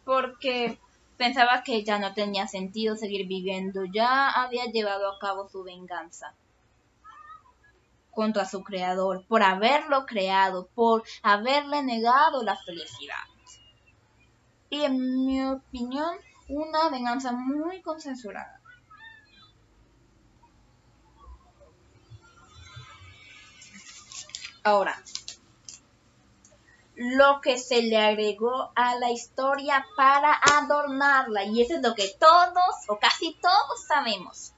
porque pensaba que ya no tenía sentido seguir viviendo, ya había llevado a cabo su venganza contra su creador, por haberlo creado, por haberle negado la felicidad. Y en mi opinión, una venganza muy consensuada. Ahora, lo que se le agregó a la historia para adornarla. Y eso es lo que todos o casi todos sabemos.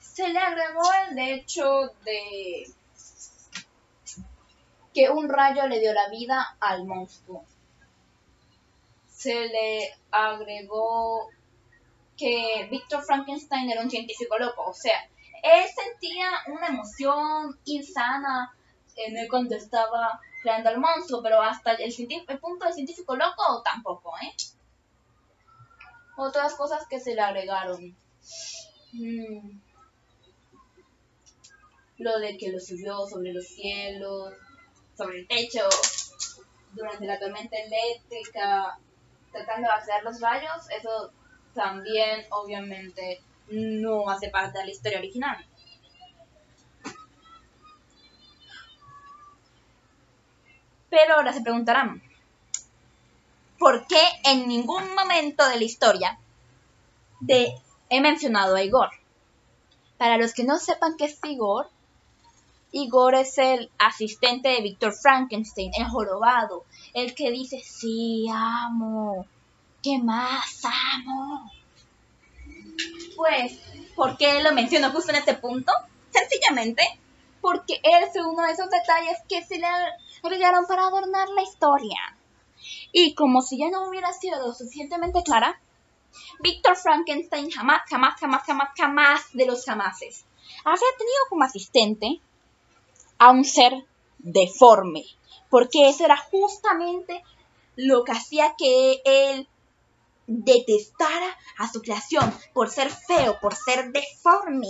se le agregó el hecho de que un rayo le dio la vida al monstruo. Se le agregó que Victor Frankenstein era un científico loco, o sea, él sentía una emoción insana en él cuando estaba creando al monstruo, pero hasta el, punto del científico loco tampoco, ¿eh? Otras cosas que se le agregaron. Mm. Lo de que lo subió sobre los cielos, sobre el techo, durante la tormenta eléctrica, tratando de hacer los rayos, eso también obviamente no hace parte de la historia original. Pero ahora se preguntarán, ¿por qué en ningún momento de la historia de, he mencionado a Igor? Para los que no sepan qué es Igor, Igor es el asistente de Víctor Frankenstein, el jorobado, el que dice, sí, amo, ¿qué más amo? Pues, ¿por qué lo menciono justo en este punto? Sencillamente, porque él fue uno de esos detalles que se le agregaron para adornar la historia. Y como si ya no hubiera sido lo suficientemente clara, Víctor Frankenstein jamás, jamás, jamás, jamás, jamás de los jamases había tenido como asistente a un ser deforme, porque eso era justamente lo que hacía que él detestara a su creación por ser feo, por ser deforme,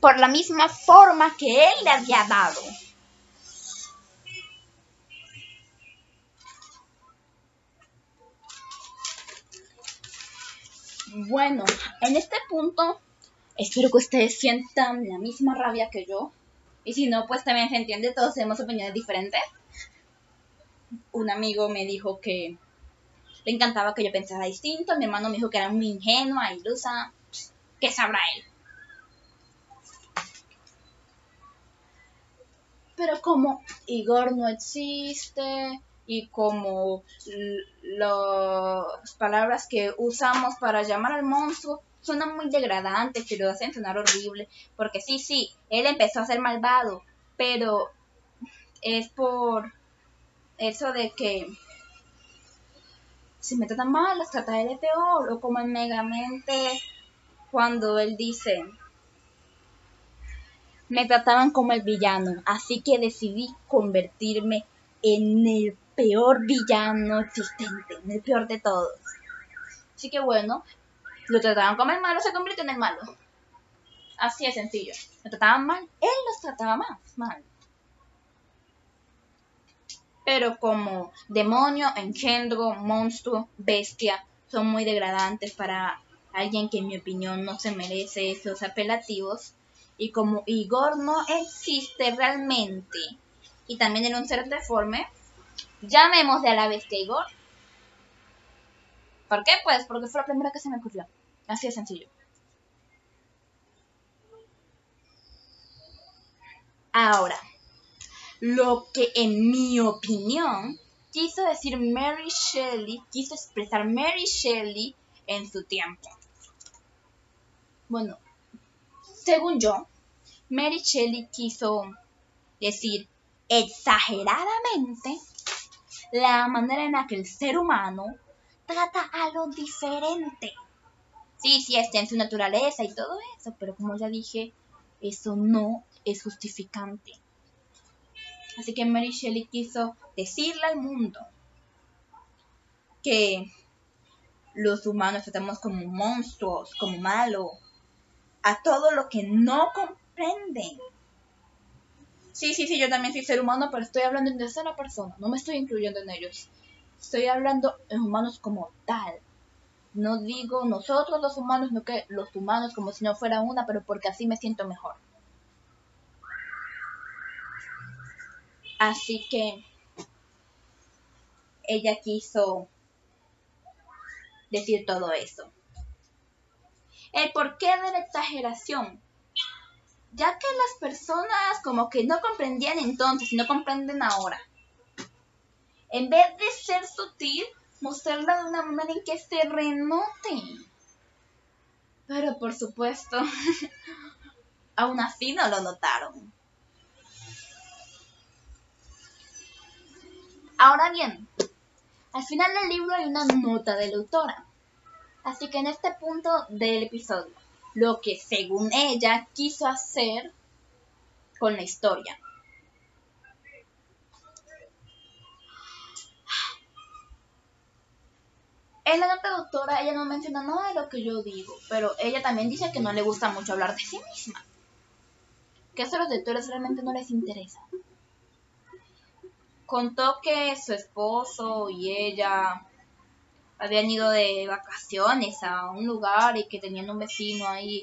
por la misma forma que él le había dado. Bueno, en este punto espero que ustedes sientan la misma rabia que yo y si no, pues también se entiende, todos tenemos opiniones diferentes. Un amigo me dijo que le encantaba que yo pensara distinto, mi hermano me dijo que era muy ingenua, ilusa, ¿qué sabrá él? Pero como Igor no existe y como las palabras que usamos para llamar al monstruo suenan muy degradantes y lo hacen sonar horrible. Porque sí, sí, él empezó a ser malvado, pero es por eso de que si me tratan mal, los trataré de peor. O como en Megamente, cuando él dice, me trataban como el villano, así que decidí convertirme en el peor villano existente, en el peor de todos. Así que bueno, lo trataban como el malo, se convirtió en el malo. Así de sencillo. Lo trataban mal, él los trataba más mal. Pero como demonio, engendro, monstruo, bestia, son muy degradantes para alguien que en mi opinión no se merece esos apelativos. Y como Igor no existe realmente, y también en un ser deforme, llamémosle a la bestia Igor. ¿Por qué? Pues porque fue la primera que se me ocurrió. Así de sencillo. Ahora, lo que en mi opinión quiso decir Mary Shelley, quiso expresar Mary Shelley en su tiempo. Bueno, según yo, Mary Shelley quiso decir exageradamente la manera en la que el ser humano trata a lo diferente. Sí, sí, está en su naturaleza y todo eso, pero como ya dije, eso no es justificante. Así que Mary Shelley quiso decirle al mundo que los humanos tratamos como monstruos, como malos, a todo lo que no comprenden. Sí, sí, sí, yo también soy ser humano, pero estoy hablando en tercera persona, no me estoy incluyendo en ellos. Estoy hablando en humanos como tal, no digo nosotros los humanos, no que los humanos como si no fuera una, pero porque así me siento mejor. Así que ella quiso decir todo eso. El porqué de la exageración. Ya que las personas como que no comprendían entonces y no comprenden ahora. En vez de ser sutil, mostrarla de una manera en que se renote. Pero por supuesto, aún así no lo notaron. Ahora bien, al final del libro hay una nota de la autora. Así que en este punto del episodio, lo que según ella quiso hacer con la historia. En la nota de autora ella no menciona nada de lo que yo digo, pero ella también dice que no le gusta mucho hablar de sí misma. Que eso a los lectores realmente no les interesa. Contó que su esposo y ella habían ido de vacaciones a un lugar y que tenían un vecino ahí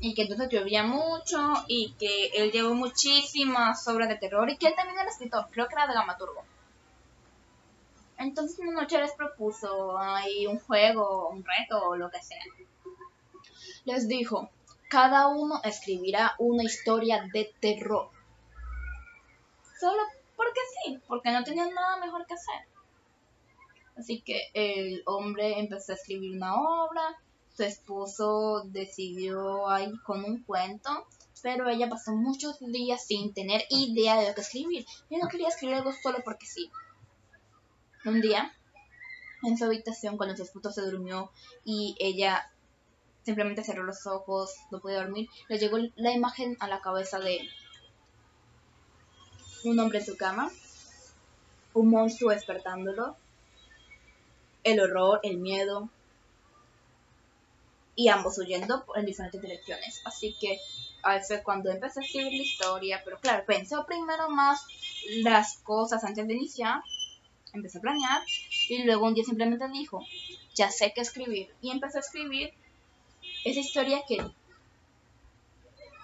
y que entonces llovía mucho y que él llevó muchísimas obras de terror y que él también era escritor, creo que era dramaturgo. Entonces una noche les propuso ahí un juego, un reto o lo que sea. Les dijo, cada uno escribirá una historia de terror. Solo porque sí, porque no tenían nada mejor que hacer. Así que el hombre empezó a escribir una obra, su esposo decidió ahí con un cuento, pero ella pasó muchos días sin tener idea de lo que escribir. Yo no quería escribir algo solo porque sí. Un día, en su habitación, cuando su esposo se durmió y ella simplemente cerró los ojos, no podía dormir, le llegó la imagen a la cabeza de un hombre en su cama, un monstruo despertándolo, el horror, el miedo, y ambos huyendo en diferentes direcciones. Así que a fue cuando empecé a escribir la historia, pero claro, pensé primero más las cosas antes de iniciar empecé a planear y luego un día simplemente dijo, ya sé qué escribir. Y empecé a escribir esa historia que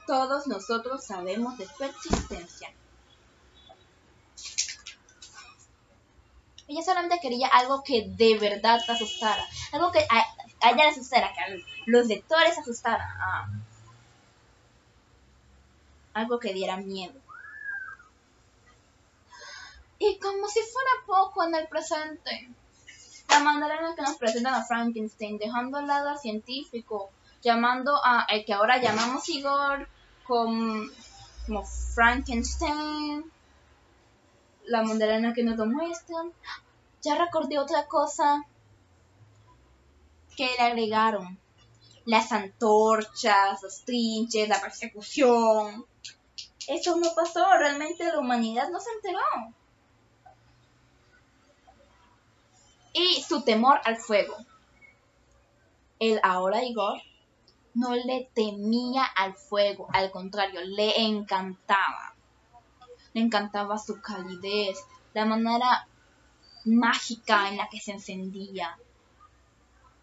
todos nosotros sabemos de su existencia. Ella solamente quería algo que de verdad asustara. Algo que a, ella le asustara, que a los lectores asustara. Ah. Algo que diera miedo. Y como si fuera poco en el presente, la la que nos presentan a Frankenstein, dejando al lado al científico, llamando a el que ahora llamamos Igor como, como Frankenstein, la la que nos lo muestran. Ya recordé otra cosa que le agregaron. Las antorchas, los trinches, la persecución. Eso no pasó, realmente la humanidad no se enteró. y su temor al fuego. El ahora Igor no le temía al fuego, al contrario, le encantaba. Le encantaba su calidez, la manera mágica en la que se encendía,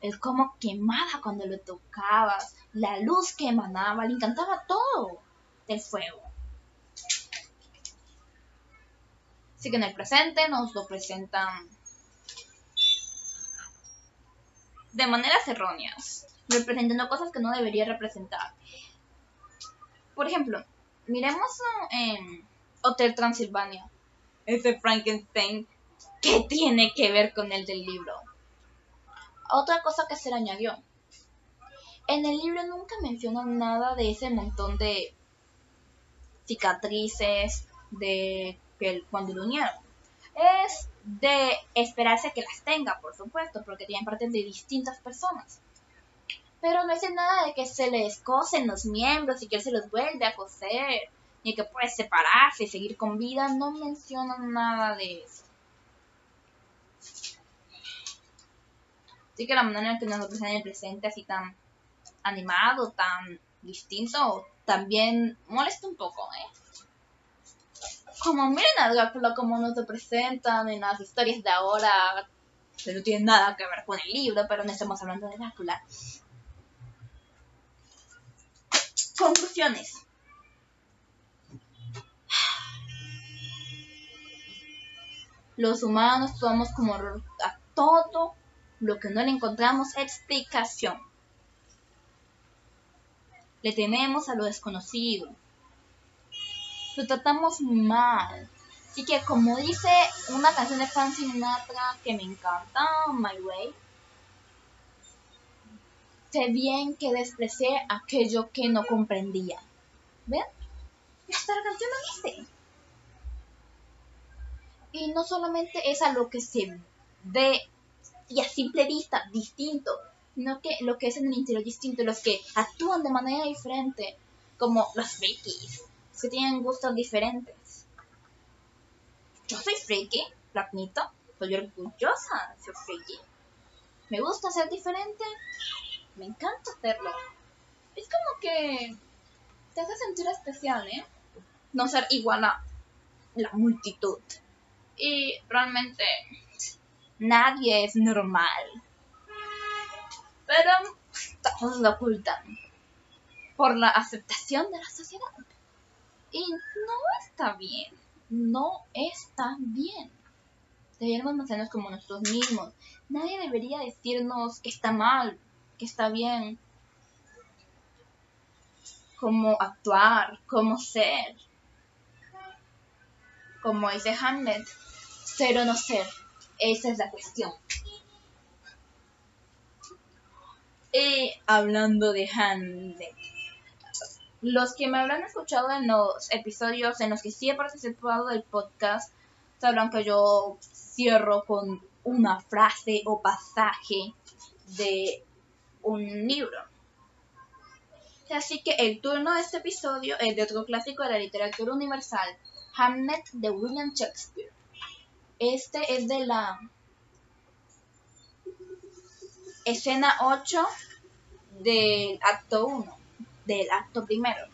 el cómo quemaba cuando lo tocabas, la luz que emanaba, le encantaba todo del fuego. Así que en el presente nos lo presentan de maneras erróneas, representando cosas que no debería representar. Por ejemplo, miremos en Hotel Transilvania, ese Frankenstein, ¿qué tiene que ver con el del libro? Otra cosa que se le añadió. En el libro nunca mencionan nada de ese montón de cicatrices de que cuando lo unieron. Es de esperarse que las tenga, por supuesto, porque tienen partes de distintas personas. Pero no dice nada de que se les cosen los miembros y que él se los vuelve a coser, ni que puede separarse y seguir con vida, no mencionan nada de eso. Así que la manera en que nos en el presente así tan animado, tan distinto, también molesta un poco, ¿eh? como miren a Drácula como nos lo presentan en las historias de ahora, que no tienen nada que ver con el libro, pero no estamos hablando de Drácula. Conclusiones. Los humanos tomamos como a todo lo que no le encontramos explicación. Le tememos a lo desconocido lo tratamos mal. Así que como dice una canción de Frank Sinatra que me encanta, My Way, sé bien que desprecié aquello que no comprendía. ¿Ven? Hasta la canción lo dice. Y no solamente es a lo que se ve y a simple vista distinto, sino que lo que es en el interior distinto, los que actúan de manera diferente, como los frikis, que tienen gustos diferentes. Yo soy friki, lo admito, soy orgullosa de ser friki. Me gusta ser diferente, me encanta hacerlo. Es como que te hace sentir especial, ¿eh? No ser igual a la multitud. Y realmente nadie es normal. Pero todos lo ocultan por la aceptación de la sociedad. Y no está bien. No está bien. Deberíamos mantenernos como nosotros mismos. Nadie debería decirnos que está mal, que está bien. Cómo actuar, cómo ser. Como dice Hamlet, ser o no ser. Esa es la cuestión. Y hablando de Hamlet, los que me habrán escuchado en los episodios en los que sí he participado del podcast sabrán que yo cierro con una frase o pasaje de un libro. Así que el turno de este episodio es de otro clásico de la literatura universal, Hamlet de William Shakespeare. Este es de la escena 8 del acto 1 del acto primero.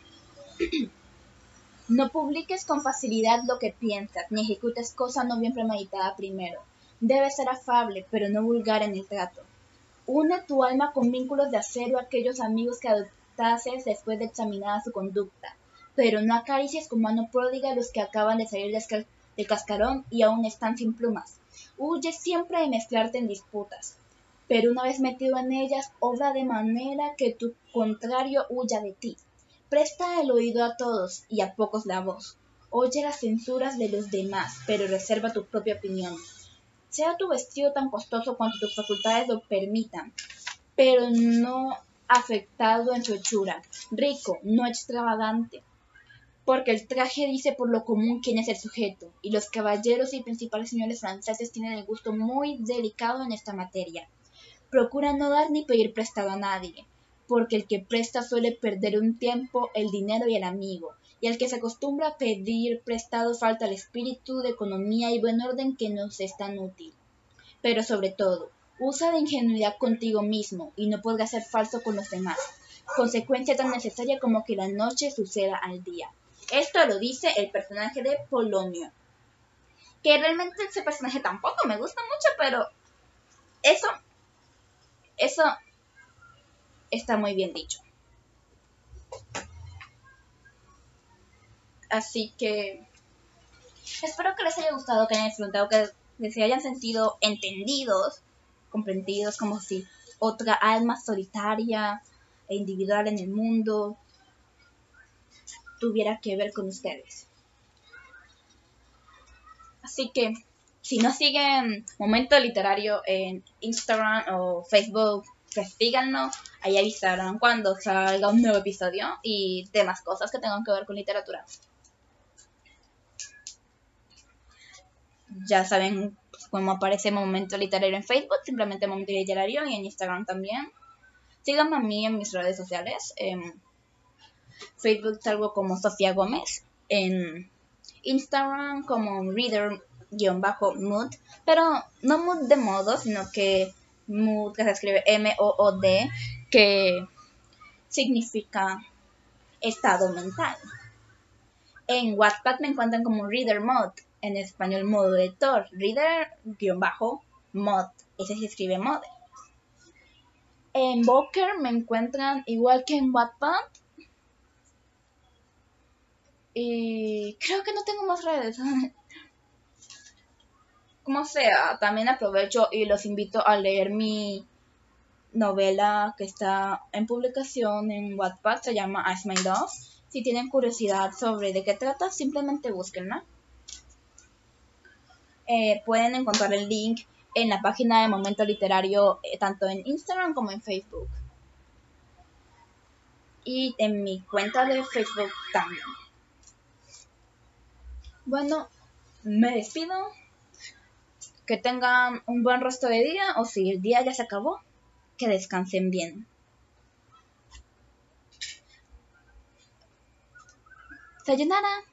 No publiques con facilidad lo que piensas, ni ejecutes cosa no bien premeditada primero. Debe ser afable, pero no vulgar en el trato. Une tu alma con vínculos de acero a aquellos amigos que adoptases después de examinada su conducta, pero no acaricies con mano pródiga a los que acaban de salir del cascarón y aún están sin plumas. Huye siempre de mezclarte en disputas pero una vez metido en ellas, obra de manera que tu contrario huya de ti. Presta el oído a todos y a pocos la voz. Oye las censuras de los demás, pero reserva tu propia opinión. Sea tu vestido tan costoso cuanto tus facultades lo permitan, pero no afectado en su hechura, rico, no extravagante, porque el traje dice por lo común quién es el sujeto, y los caballeros y principales señores franceses tienen el gusto muy delicado en esta materia. Procura no dar ni pedir prestado a nadie, porque el que presta suele perder un tiempo, el dinero y el amigo, y el que se acostumbra a pedir prestado falta el espíritu de economía y buen orden que nos es tan útil. Pero sobre todo, usa de ingenuidad contigo mismo y no podrás ser falso con los demás, consecuencia tan necesaria como que la noche suceda al día. Esto lo dice el personaje de Polonio. Que realmente ese personaje tampoco me gusta mucho, pero eso eso está muy bien dicho. Así que espero que les haya gustado, que hayan disfrutado, que se hayan sentido entendidos, comprendidos como si otra alma solitaria e individual en el mundo tuviera que ver con ustedes. Así que si no siguen Momento Literario en Instagram o Facebook, pues síganos. Ahí avisarán cuando salga un nuevo episodio y demás cosas que tengan que ver con literatura. Ya saben cómo aparece Momento Literario en Facebook, simplemente Momento Literario y en Instagram también. Síganme a mí en mis redes sociales. En Facebook salgo como Sofía Gómez. En Instagram como Reader bajo mood, pero no mood de modo, sino que mood que se escribe M-O-O-D, que significa estado mental. En Wattpad me encuentran como Reader Mod, en español modo lector, Reader-mod, ese se escribe mod. En Boker me encuentran igual que en Wattpad. Y creo que no tengo más redes. como sea, también aprovecho y los invito a leer mi novela que está en publicación en Wattpad, se llama As My Dog. Si tienen curiosidad sobre de qué trata, simplemente búsquenla. Eh, pueden encontrar el link en la página de Momento Literario, eh, tanto en Instagram como en Facebook. y en mi cuenta de Facebook también. Bueno, me despido. Que tengan un buen resto de día o si el día ya se acabó, que descansen bien. Sayonara.